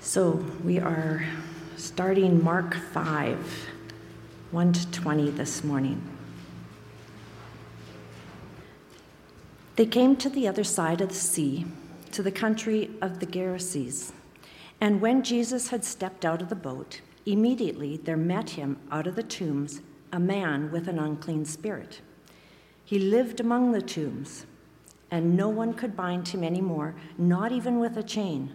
So we are starting Mark 5, 1 to 20 this morning. They came to the other side of the sea, to the country of the Gerasenes. And when Jesus had stepped out of the boat, immediately there met him out of the tombs a man with an unclean spirit. He lived among the tombs, and no one could bind him any more, not even with a chain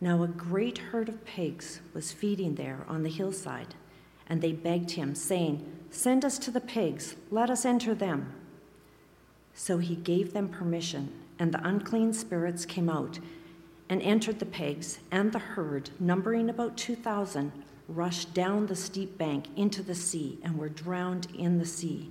Now a great herd of pigs was feeding there on the hillside, and they begged him, saying, Send us to the pigs, let us enter them. So he gave them permission, and the unclean spirits came out and entered the pigs, and the herd, numbering about 2,000, rushed down the steep bank into the sea and were drowned in the sea.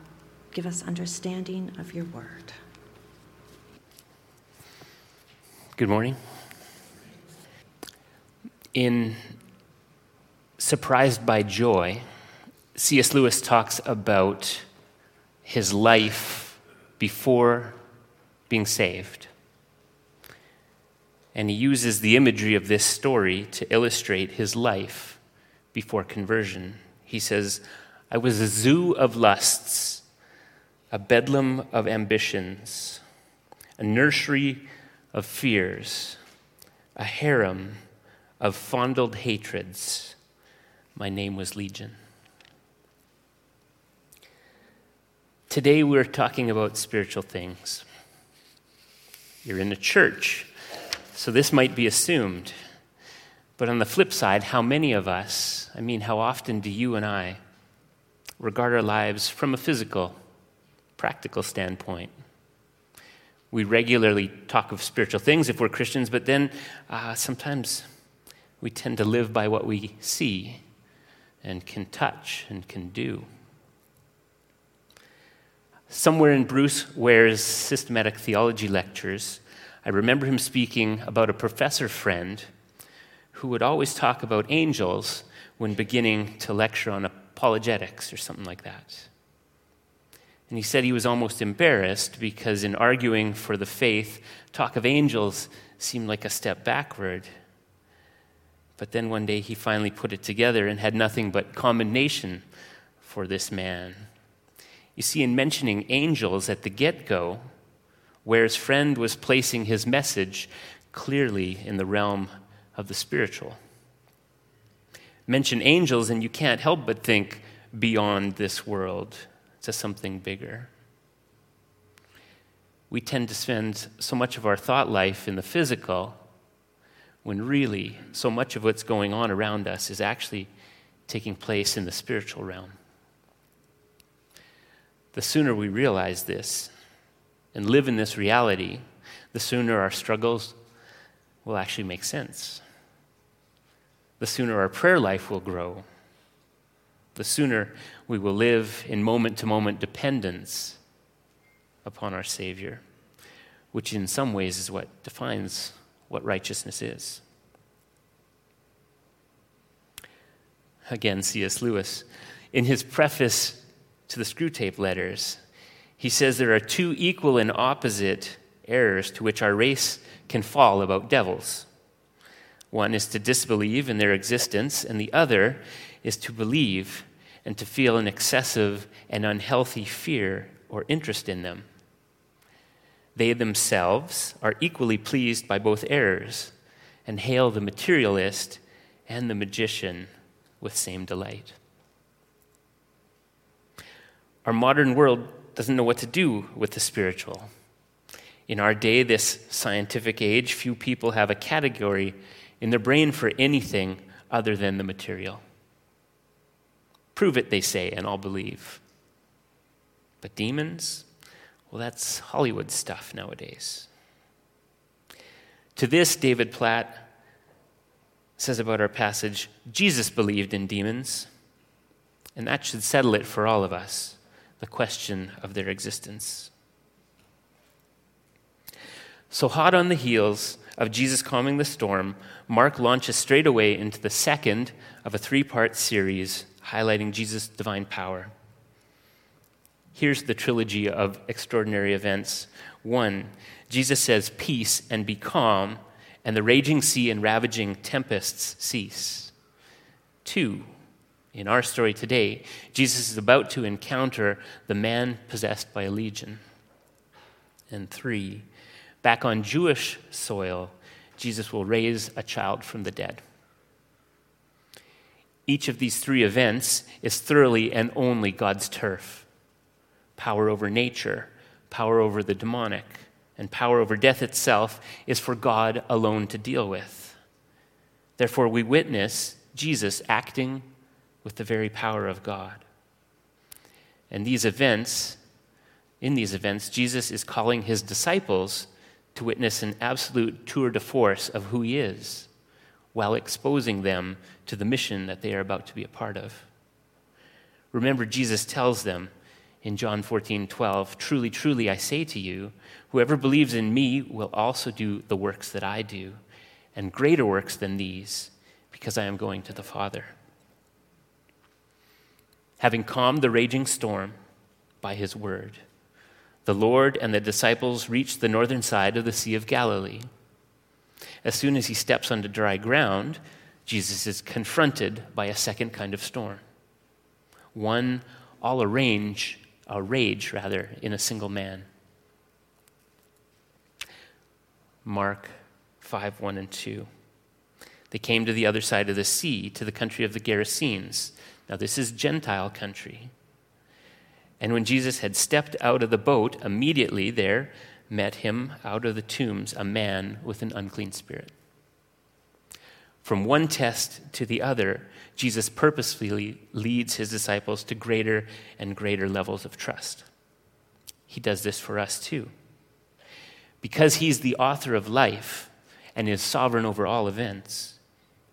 Give us understanding of your word. Good morning. In Surprised by Joy, C.S. Lewis talks about his life before being saved. And he uses the imagery of this story to illustrate his life before conversion. He says, I was a zoo of lusts a bedlam of ambitions, a nursery of fears, a harem of fondled hatreds. My name was Legion. Today we're talking about spiritual things. You're in a church, so this might be assumed. But on the flip side, how many of us, I mean, how often do you and I regard our lives from a physical practical standpoint. We regularly talk of spiritual things if we're Christians, but then uh, sometimes we tend to live by what we see and can touch and can do. Somewhere in Bruce Ware's systematic theology lectures, I remember him speaking about a professor friend who would always talk about angels when beginning to lecture on apologetics or something like that. And he said he was almost embarrassed because, in arguing for the faith, talk of angels seemed like a step backward. But then one day he finally put it together and had nothing but commendation for this man. You see, in mentioning angels at the get go, where his friend was placing his message clearly in the realm of the spiritual. Mention angels, and you can't help but think beyond this world to something bigger. We tend to spend so much of our thought life in the physical when really so much of what's going on around us is actually taking place in the spiritual realm. the sooner we realize this and live in this reality, the sooner our struggles will actually make sense. The sooner our prayer life will grow. The sooner we will live in moment to moment dependence upon our Savior, which in some ways is what defines what righteousness is. Again, C.S. Lewis, in his preface to the Screwtape Letters, he says there are two equal and opposite errors to which our race can fall about devils. One is to disbelieve in their existence, and the other is to believe and to feel an excessive and unhealthy fear or interest in them. They themselves are equally pleased by both errors and hail the materialist and the magician with same delight. Our modern world doesn't know what to do with the spiritual. In our day, this scientific age, few people have a category in their brain for anything other than the material. Prove it, they say, and I'll believe. But demons? Well, that's Hollywood stuff nowadays. To this, David Platt says about our passage Jesus believed in demons, and that should settle it for all of us the question of their existence. So, hot on the heels of Jesus calming the storm, Mark launches straight away into the second of a three part series highlighting Jesus' divine power. Here's the trilogy of extraordinary events. One, Jesus says, Peace and be calm, and the raging sea and ravaging tempests cease. Two, in our story today, Jesus is about to encounter the man possessed by a legion. And three, back on Jewish soil, Jesus will raise a child from the dead. Each of these three events is thoroughly and only God's turf power over nature, power over the demonic, and power over death itself is for God alone to deal with. Therefore, we witness Jesus acting with the very power of God. And these events, in these events, Jesus is calling his disciples to witness an absolute tour de force of who he is while exposing them to the mission that they are about to be a part of. Remember, Jesus tells them in John 14, 12, Truly, truly, I say to you, whoever believes in me will also do the works that I do, and greater works than these, because I am going to the Father. Having calmed the raging storm by his word, the Lord and the disciples reached the northern side of the Sea of Galilee. As soon as he steps onto dry ground, Jesus is confronted by a second kind of storm. One all arrange a rage, rather, in a single man. Mark 5 1 and 2. They came to the other side of the sea, to the country of the Gerasenes. Now, this is Gentile country. And when Jesus had stepped out of the boat, immediately there met him out of the tombs a man with an unclean spirit. From one test to the other, Jesus purposefully leads his disciples to greater and greater levels of trust. He does this for us too. Because he's the author of life and is sovereign over all events,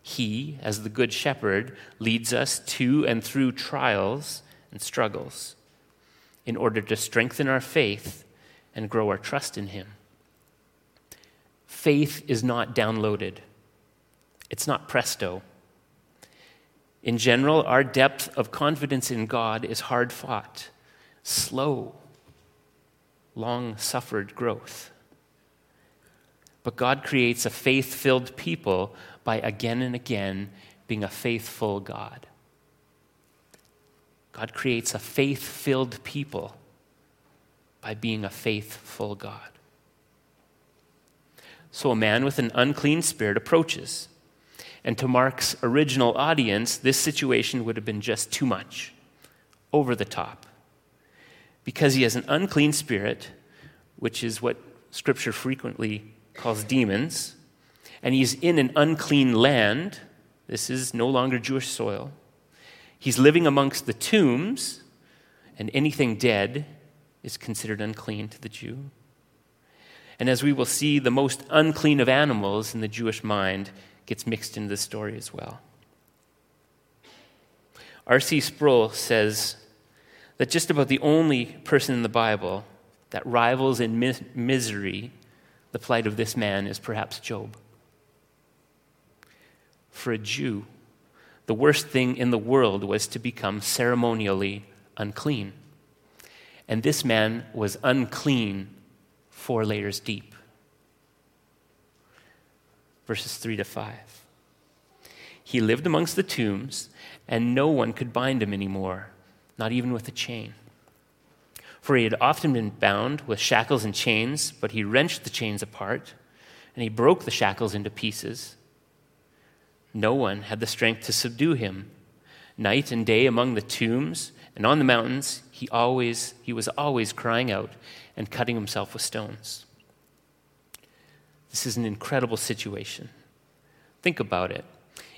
he, as the Good Shepherd, leads us to and through trials and struggles in order to strengthen our faith and grow our trust in him. Faith is not downloaded, it's not presto. In general, our depth of confidence in God is hard fought, slow, long suffered growth. But God creates a faith filled people by again and again being a faithful God. God creates a faith filled people by being a faithful God. So a man with an unclean spirit approaches. And to Mark's original audience, this situation would have been just too much, over the top. Because he has an unclean spirit, which is what Scripture frequently calls demons, and he's in an unclean land. This is no longer Jewish soil. He's living amongst the tombs, and anything dead is considered unclean to the Jew. And as we will see, the most unclean of animals in the Jewish mind gets mixed into the story as well. R.C. Sproul says that just about the only person in the Bible that rivals in mi- misery the plight of this man is perhaps Job. For a Jew, the worst thing in the world was to become ceremonially unclean. And this man was unclean four layers deep. Verses 3 to 5. He lived amongst the tombs, and no one could bind him anymore, not even with a chain. For he had often been bound with shackles and chains, but he wrenched the chains apart, and he broke the shackles into pieces. No one had the strength to subdue him. Night and day among the tombs and on the mountains, he always he was always crying out and cutting himself with stones. This is an incredible situation. Think about it.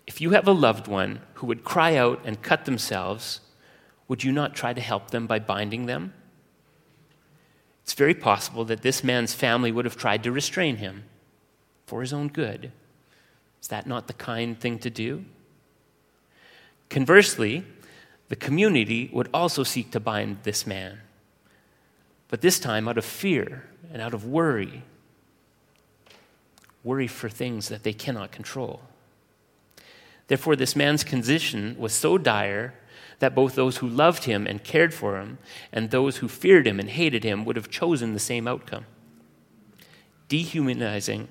If you have a loved one who would cry out and cut themselves, would you not try to help them by binding them? It's very possible that this man's family would have tried to restrain him for his own good. Is that not the kind thing to do? Conversely, the community would also seek to bind this man, but this time out of fear and out of worry. Worry for things that they cannot control. Therefore, this man's condition was so dire that both those who loved him and cared for him and those who feared him and hated him would have chosen the same outcome dehumanizing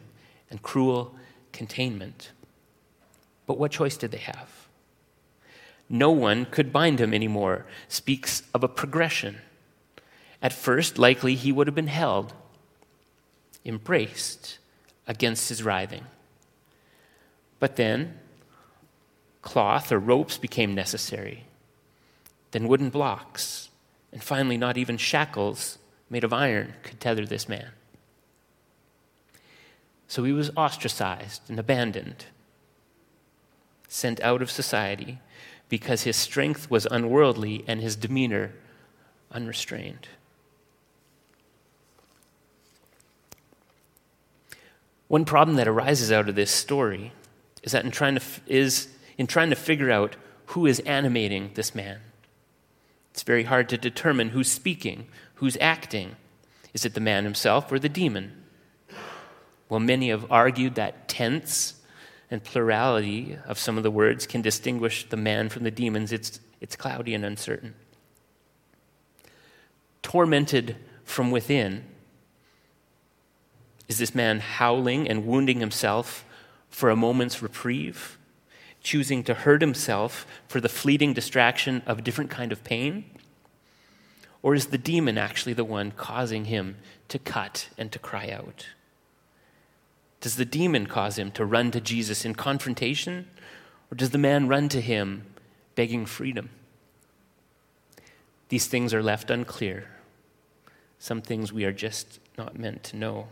and cruel containment. But what choice did they have? No one could bind him anymore, speaks of a progression. At first, likely he would have been held, embraced against his writhing. But then, cloth or ropes became necessary then wooden blocks, and finally, not even shackles made of iron could tether this man. So he was ostracized and abandoned, sent out of society because his strength was unworldly and his demeanor unrestrained. One problem that arises out of this story is that in trying to, is in trying to figure out who is animating this man. It's very hard to determine who's speaking, who's acting. Is it the man himself or the demon? Well, many have argued that tense and plurality of some of the words can distinguish the man from the demons. It's, it's cloudy and uncertain. Tormented from within, is this man howling and wounding himself for a moment's reprieve? choosing to hurt himself for the fleeting distraction of a different kind of pain? Or is the demon actually the one causing him to cut and to cry out? Does the demon cause him to run to Jesus in confrontation? Or does the man run to him begging freedom? These things are left unclear. Some things we are just not meant to know.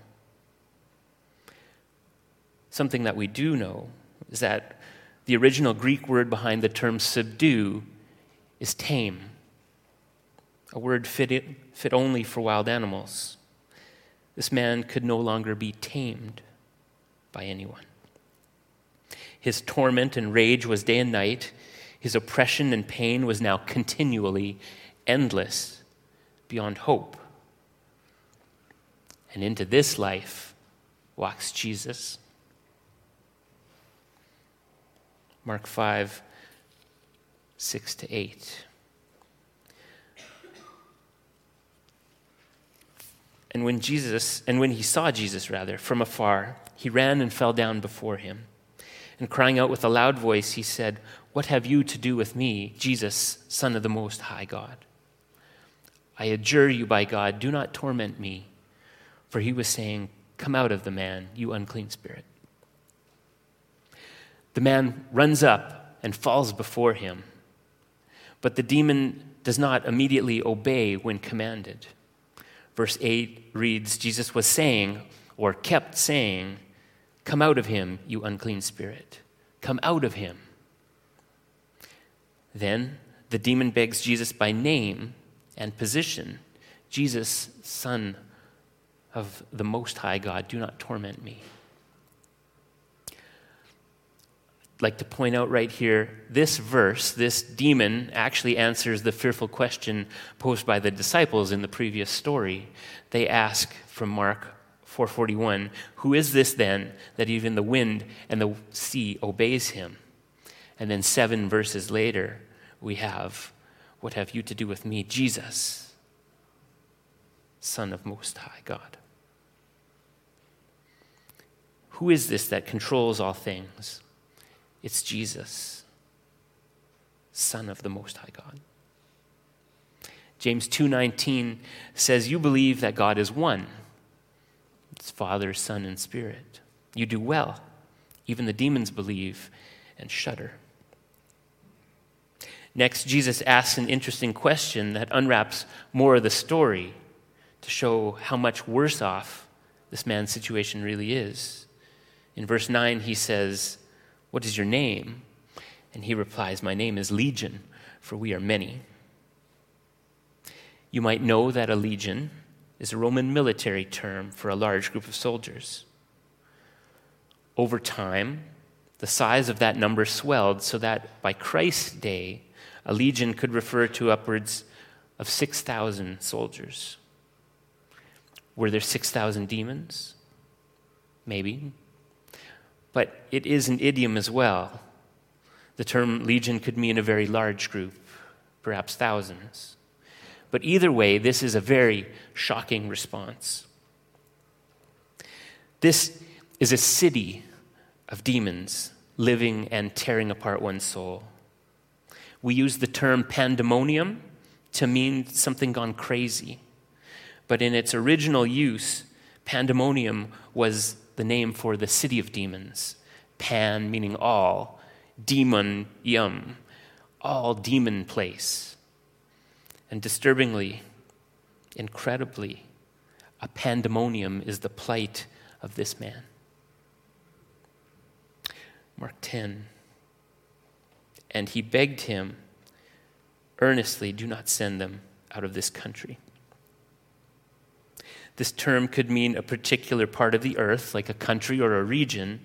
Something that we do know is that the original Greek word behind the term subdue is tame, a word fit, fit only for wild animals. This man could no longer be tamed by anyone. His torment and rage was day and night. His oppression and pain was now continually endless, beyond hope. And into this life walks Jesus. Mark 5, 6 to 8. And when Jesus, and when he saw Jesus, rather, from afar, he ran and fell down before him. And crying out with a loud voice, he said, What have you to do with me, Jesus, Son of the Most High God? I adjure you by God, do not torment me. For he was saying, Come out of the man, you unclean spirit. The man runs up and falls before him. But the demon does not immediately obey when commanded. Verse 8 reads Jesus was saying, or kept saying, Come out of him, you unclean spirit. Come out of him. Then the demon begs Jesus by name and position Jesus, Son of the Most High God, do not torment me. I'd like to point out right here this verse, this demon actually answers the fearful question posed by the disciples in the previous story. They ask from Mark 441 Who is this then that even the wind and the sea obeys him? And then seven verses later, we have, What have you to do with me? Jesus, Son of Most High God. Who is this that controls all things? It's Jesus, Son of the Most High God. James 2:19 says you believe that God is one. It's Father, Son, and Spirit. You do well. Even the demons believe and shudder. Next, Jesus asks an interesting question that unwraps more of the story to show how much worse off this man's situation really is. In verse 9, he says, What is your name? And he replies, My name is Legion, for we are many. You might know that a legion is a Roman military term for a large group of soldiers. Over time, the size of that number swelled so that by Christ's day, a legion could refer to upwards of 6,000 soldiers. Were there 6,000 demons? Maybe but it is an idiom as well. The term legion could mean a very large group, perhaps thousands. But either way, this is a very shocking response. This is a city of demons living and tearing apart one's soul. We use the term pandemonium to mean something gone crazy. But in its original use, pandemonium was the name for the city of demons. Pan meaning all, demon yum, all demon place. And disturbingly, incredibly, a pandemonium is the plight of this man. Mark 10. And he begged him earnestly, do not send them out of this country. This term could mean a particular part of the earth, like a country or a region,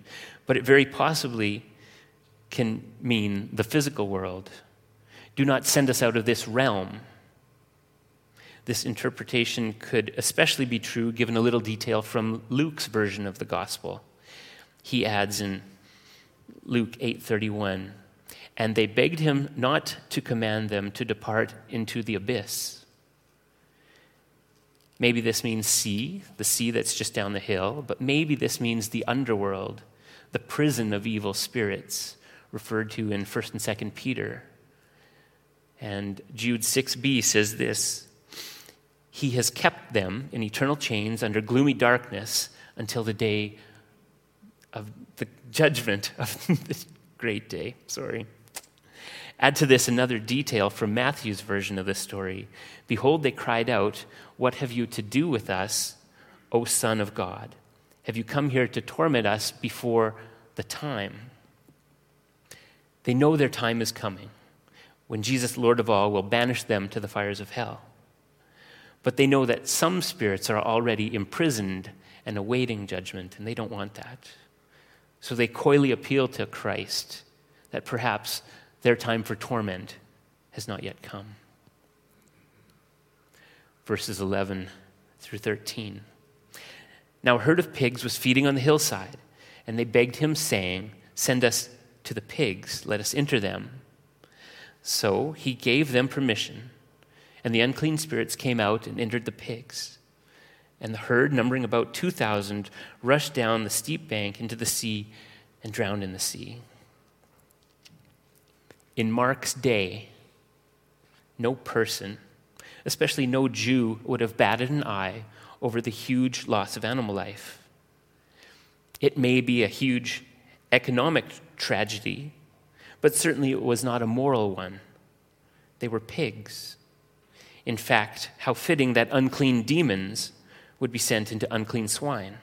but it very possibly can mean the physical world. Do not send us out of this realm. This interpretation could especially be true given a little detail from Luke's version of the gospel. He adds in Luke 8:31, and they begged him not to command them to depart into the abyss. Maybe this means sea, the sea that's just down the hill, but maybe this means the underworld, the prison of evil spirits, referred to in 1st and 2nd Peter. And Jude 6b says this He has kept them in eternal chains under gloomy darkness until the day of the judgment of this great day. Sorry. Add to this another detail from Matthew's version of the story. Behold, they cried out, What have you to do with us, O Son of God? Have you come here to torment us before the time? They know their time is coming when Jesus, Lord of all, will banish them to the fires of hell. But they know that some spirits are already imprisoned and awaiting judgment, and they don't want that. So they coyly appeal to Christ that perhaps their time for torment has not yet come. Verses 11 through 13. Now, a herd of pigs was feeding on the hillside, and they begged him, saying, Send us to the pigs, let us enter them. So he gave them permission, and the unclean spirits came out and entered the pigs. And the herd, numbering about 2,000, rushed down the steep bank into the sea and drowned in the sea. In Mark's day, no person, especially no Jew, would have batted an eye over the huge loss of animal life. It may be a huge economic tragedy, but certainly it was not a moral one. They were pigs. In fact, how fitting that unclean demons would be sent into unclean swine.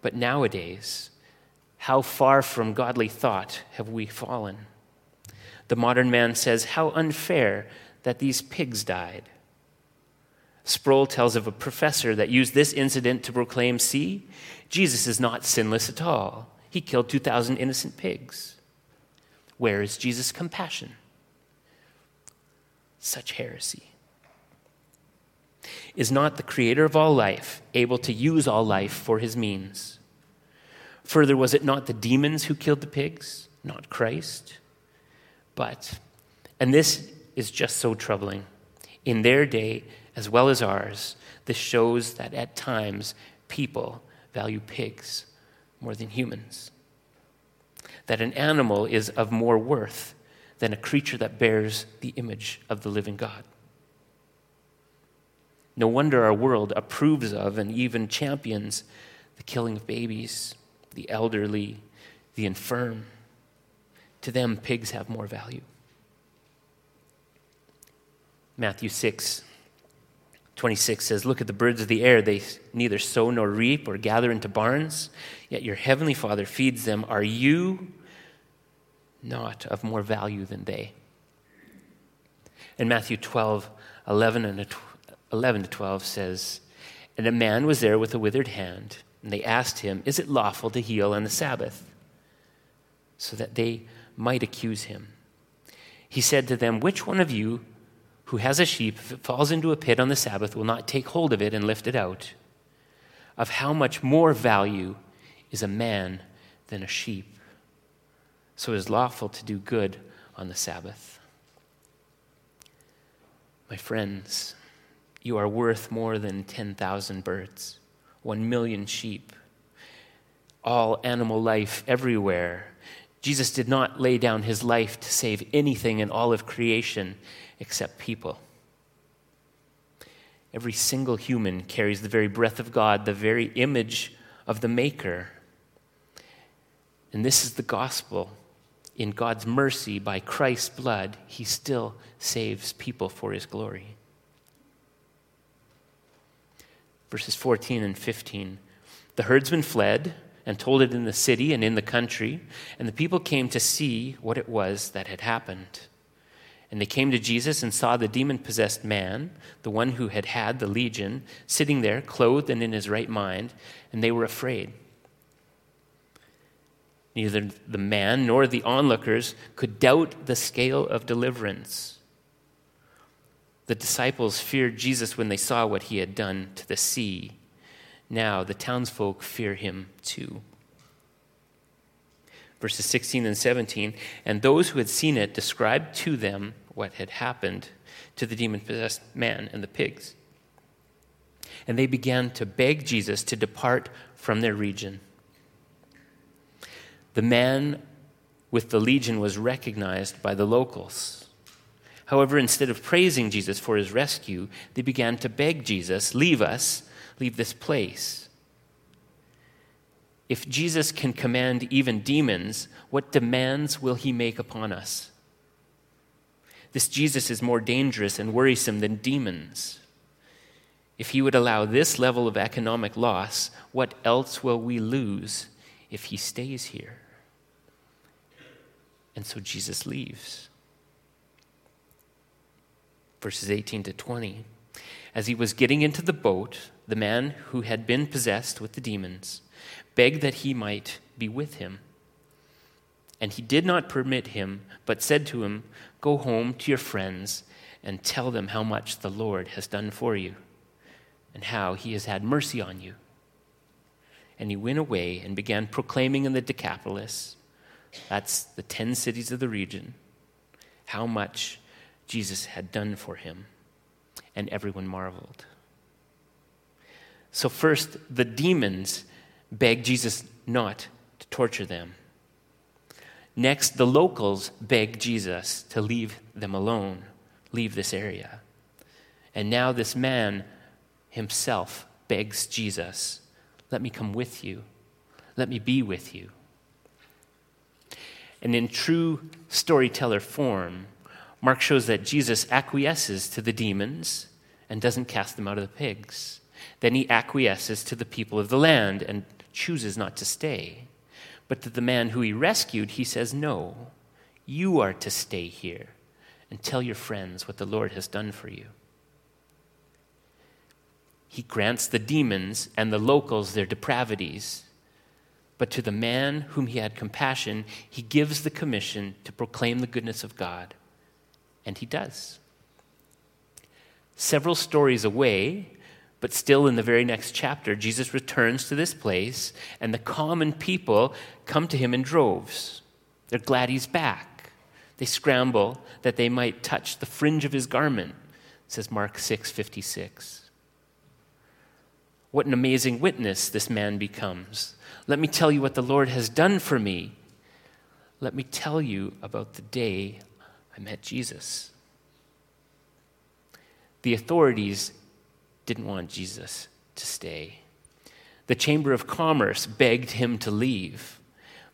But nowadays, how far from godly thought have we fallen? The modern man says, How unfair that these pigs died. Sproul tells of a professor that used this incident to proclaim see, Jesus is not sinless at all. He killed 2,000 innocent pigs. Where is Jesus' compassion? Such heresy. Is not the creator of all life able to use all life for his means? Further, was it not the demons who killed the pigs, not Christ? But, and this is just so troubling, in their day as well as ours, this shows that at times people value pigs more than humans. That an animal is of more worth than a creature that bears the image of the living God. No wonder our world approves of and even champions the killing of babies, the elderly, the infirm. To them, pigs have more value. Matthew 6 26 says, Look at the birds of the air. They neither sow nor reap or gather into barns, yet your heavenly Father feeds them. Are you not of more value than they? And Matthew 12, 11, and 11 to 12 says, And a man was there with a withered hand, and they asked him, Is it lawful to heal on the Sabbath? So that they might accuse him. He said to them, Which one of you who has a sheep, if it falls into a pit on the Sabbath, will not take hold of it and lift it out. Of how much more value is a man than a sheep? So it is lawful to do good on the Sabbath. My friends, you are worth more than 10,000 birds, 1 million sheep, all animal life everywhere. Jesus did not lay down his life to save anything in all of creation except people. Every single human carries the very breath of God, the very image of the Maker. And this is the gospel. In God's mercy, by Christ's blood, He still saves people for His glory. Verses 14 and 15 The herdsmen fled and told it in the city and in the country, and the people came to see what it was that had happened. And they came to Jesus and saw the demon possessed man, the one who had had the legion, sitting there, clothed and in his right mind, and they were afraid. Neither the man nor the onlookers could doubt the scale of deliverance. The disciples feared Jesus when they saw what he had done to the sea. Now the townsfolk fear him too. Verses 16 and 17 And those who had seen it described to them what had happened to the demon possessed man and the pigs. And they began to beg Jesus to depart from their region. The man with the legion was recognized by the locals. However, instead of praising Jesus for his rescue, they began to beg Jesus, Leave us, leave this place. If Jesus can command even demons, what demands will he make upon us? This Jesus is more dangerous and worrisome than demons. If he would allow this level of economic loss, what else will we lose if he stays here? And so Jesus leaves. Verses 18 to 20. As he was getting into the boat, the man who had been possessed with the demons begged that he might be with him. And he did not permit him, but said to him, Go home to your friends and tell them how much the Lord has done for you and how he has had mercy on you. And he went away and began proclaiming in the Decapolis, that's the 10 cities of the region, how much Jesus had done for him. And everyone marveled. So, first, the demons begged Jesus not to torture them. Next, the locals beg Jesus to leave them alone, leave this area. And now this man himself begs Jesus, Let me come with you, let me be with you. And in true storyteller form, Mark shows that Jesus acquiesces to the demons and doesn't cast them out of the pigs. Then he acquiesces to the people of the land and chooses not to stay. But to the man who he rescued, he says, No, you are to stay here and tell your friends what the Lord has done for you. he grants the demons and the locals their depravities. But to the man whom he had compassion, he gives the commission to proclaim the goodness of God. And he does. Several stories away, but still in the very next chapter, Jesus returns to this place, and the common people come to him in droves. They're glad he's back. They scramble that they might touch the fringe of his garment, says Mark 6 56. What an amazing witness this man becomes. Let me tell you what the Lord has done for me. Let me tell you about the day I met Jesus. The authorities didn't want Jesus to stay. The Chamber of Commerce begged him to leave,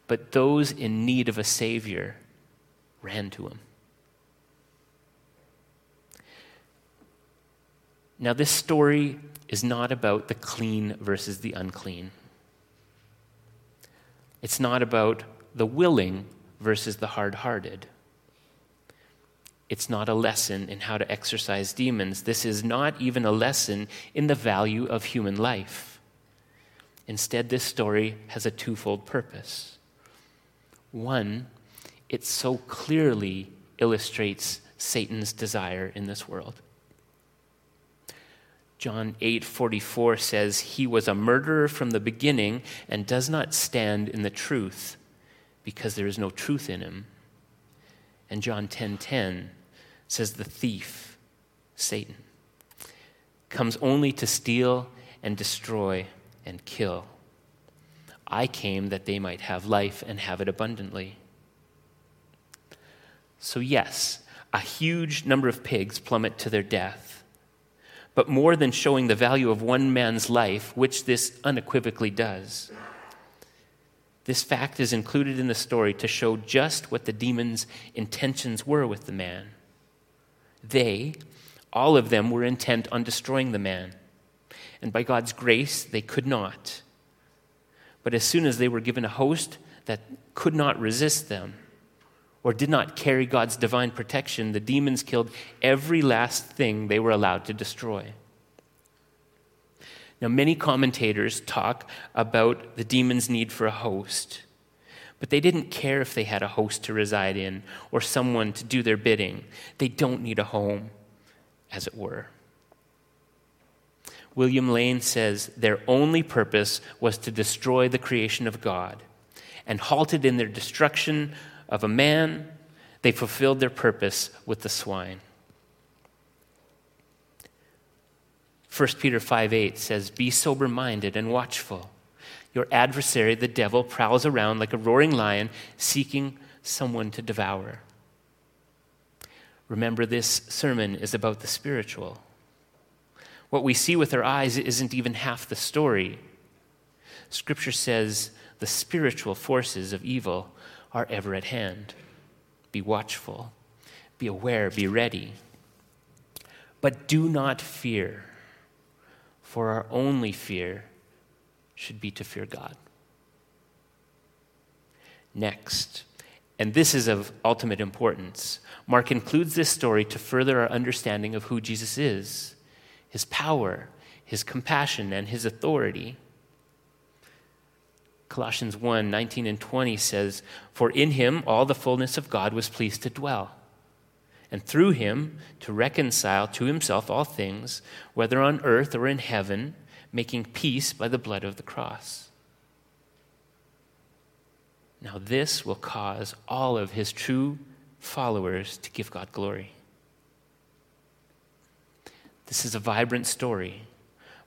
but those in need of a Savior ran to him. Now, this story is not about the clean versus the unclean. It's not about the willing versus the hard hearted. It's not a lesson in how to exorcise demons. This is not even a lesson in the value of human life. Instead, this story has a twofold purpose. One, it so clearly illustrates Satan's desire in this world. John 8:44 says he was a murderer from the beginning and does not stand in the truth because there is no truth in him. And John 10:10 says the thief, Satan, comes only to steal and destroy and kill. I came that they might have life and have it abundantly. So, yes, a huge number of pigs plummet to their death but more than showing the value of one man's life, which this unequivocally does. This fact is included in the story to show just what the demon's intentions were with the man. They, all of them, were intent on destroying the man. And by God's grace, they could not. But as soon as they were given a host that could not resist them, or did not carry God's divine protection, the demons killed every last thing they were allowed to destroy. Now, many commentators talk about the demons' need for a host, but they didn't care if they had a host to reside in or someone to do their bidding. They don't need a home, as it were. William Lane says their only purpose was to destroy the creation of God, and halted in their destruction of a man, they fulfilled their purpose with the swine. 1 Peter 5 8 says, Be sober minded and watchful. Your adversary, the devil, prowls around like a roaring lion seeking someone to devour. Remember, this sermon is about the spiritual. What we see with our eyes isn't even half the story. Scripture says the spiritual forces of evil are ever at hand. Be watchful, be aware, be ready. But do not fear, for our only fear should be to fear God. Next, and this is of ultimate importance, Mark includes this story to further our understanding of who Jesus is, his power, his compassion, and his authority. Colossians 1 19 and 20 says, For in him all the fullness of God was pleased to dwell, and through him to reconcile to himself all things, whether on earth or in heaven, making peace by the blood of the cross. Now, this will cause all of his true followers to give God glory. This is a vibrant story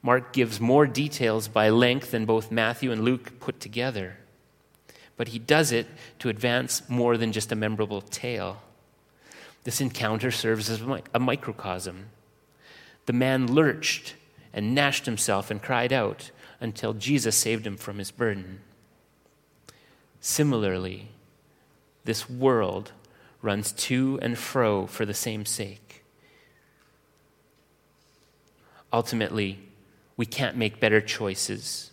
Mark gives more details by length than both Matthew and Luke put together. But he does it to advance more than just a memorable tale. This encounter serves as a microcosm. The man lurched and gnashed himself and cried out until Jesus saved him from his burden. Similarly, this world runs to and fro for the same sake. Ultimately, we can't make better choices,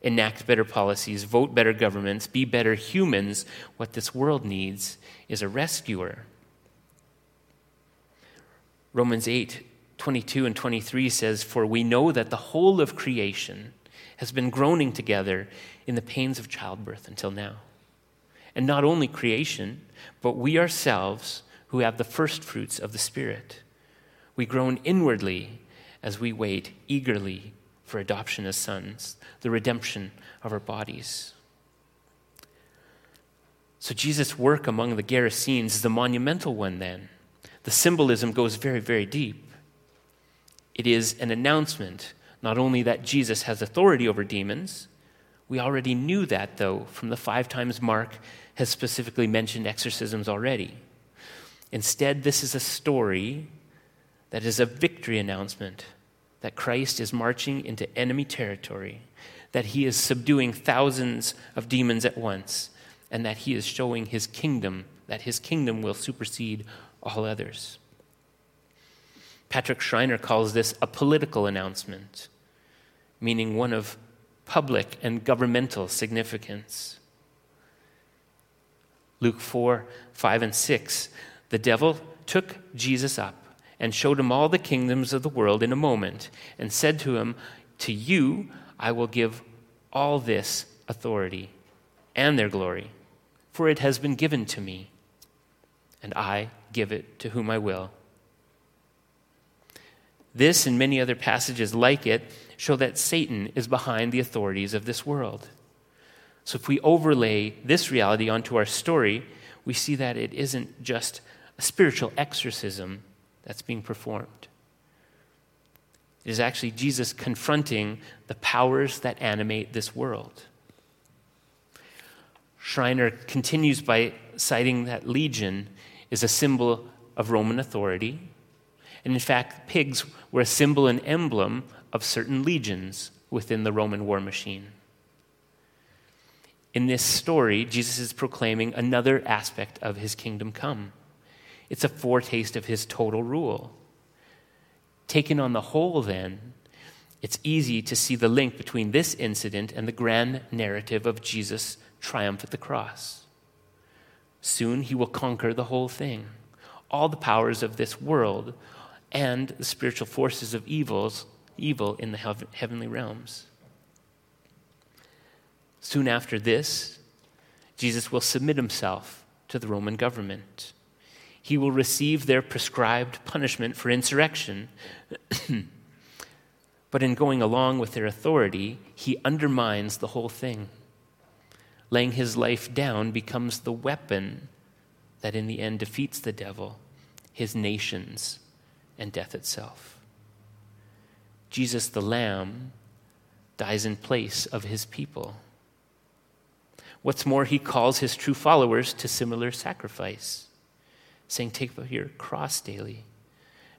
enact better policies, vote better governments, be better humans. What this world needs is a rescuer. Romans 8 22 and 23 says, For we know that the whole of creation has been groaning together in the pains of childbirth until now. And not only creation, but we ourselves who have the first fruits of the Spirit. We groan inwardly as we wait eagerly for adoption as sons, the redemption of our bodies. So, Jesus' work among the Gerasenes is a monumental one, then. The symbolism goes very, very deep. It is an announcement not only that Jesus has authority over demons, we already knew that, though, from the five times Mark has specifically mentioned exorcisms already. Instead, this is a story that is a victory announcement that Christ is marching into enemy territory, that he is subduing thousands of demons at once, and that he is showing his kingdom, that his kingdom will supersede all others. Patrick Schreiner calls this a political announcement, meaning one of public and governmental significance. Luke 4 5 and 6. The devil took Jesus up and showed him all the kingdoms of the world in a moment, and said to him, To you I will give all this authority and their glory, for it has been given to me, and I give it to whom I will. This and many other passages like it show that Satan is behind the authorities of this world. So if we overlay this reality onto our story, we see that it isn't just a spiritual exorcism that's being performed. It is actually Jesus confronting the powers that animate this world. Schreiner continues by citing that legion is a symbol of Roman authority. And in fact, pigs were a symbol and emblem of certain legions within the Roman war machine. In this story, Jesus is proclaiming another aspect of his kingdom come. It's a foretaste of his total rule. Taken on the whole, then, it's easy to see the link between this incident and the grand narrative of Jesus' triumph at the cross. Soon he will conquer the whole thing, all the powers of this world and the spiritual forces of evils, evil in the heavenly realms. Soon after this, Jesus will submit himself to the Roman government. He will receive their prescribed punishment for insurrection. but in going along with their authority, he undermines the whole thing. Laying his life down becomes the weapon that in the end defeats the devil, his nations, and death itself. Jesus the Lamb dies in place of his people. What's more, he calls his true followers to similar sacrifice, saying, Take up your cross daily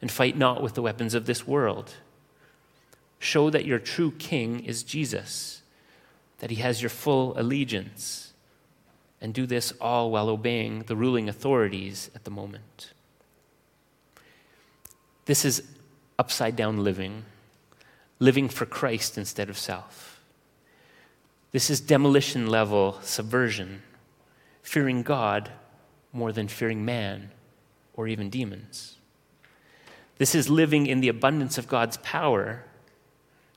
and fight not with the weapons of this world. Show that your true king is Jesus, that he has your full allegiance, and do this all while obeying the ruling authorities at the moment. This is upside down living, living for Christ instead of self. This is demolition level subversion, fearing God more than fearing man or even demons. This is living in the abundance of God's power,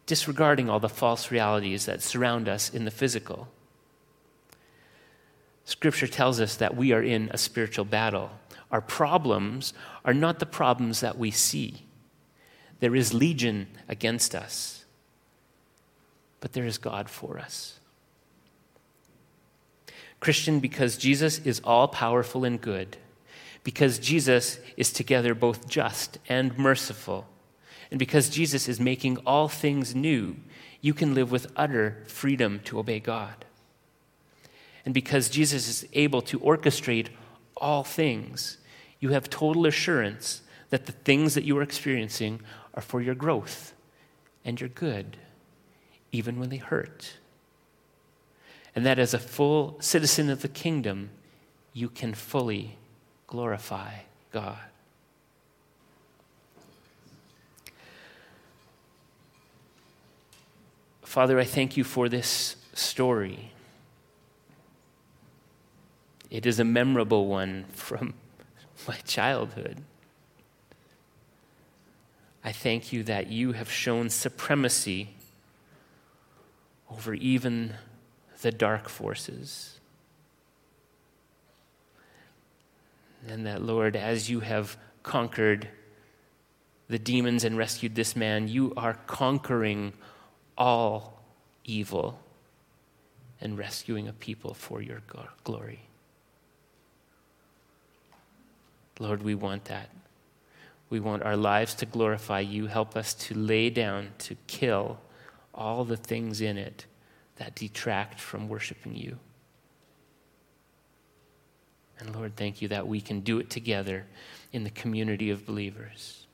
disregarding all the false realities that surround us in the physical. Scripture tells us that we are in a spiritual battle. Our problems are not the problems that we see. There is legion against us, but there is God for us. Christian, because Jesus is all powerful and good, because Jesus is together both just and merciful, and because Jesus is making all things new, you can live with utter freedom to obey God. And because Jesus is able to orchestrate all things, you have total assurance that the things that you are experiencing are for your growth and your good, even when they hurt and that as a full citizen of the kingdom, you can fully glorify God. Father, I thank you for this story. It is a memorable one from my childhood. I thank you that you have shown supremacy over even the dark forces. And that, Lord, as you have conquered the demons and rescued this man, you are conquering all evil and rescuing a people for your glory. Lord, we want that. We want our lives to glorify you. Help us to lay down, to kill all the things in it that detract from worshiping you. And Lord, thank you that we can do it together in the community of believers.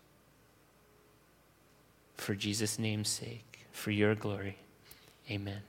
For Jesus' name's sake, for your glory. Amen.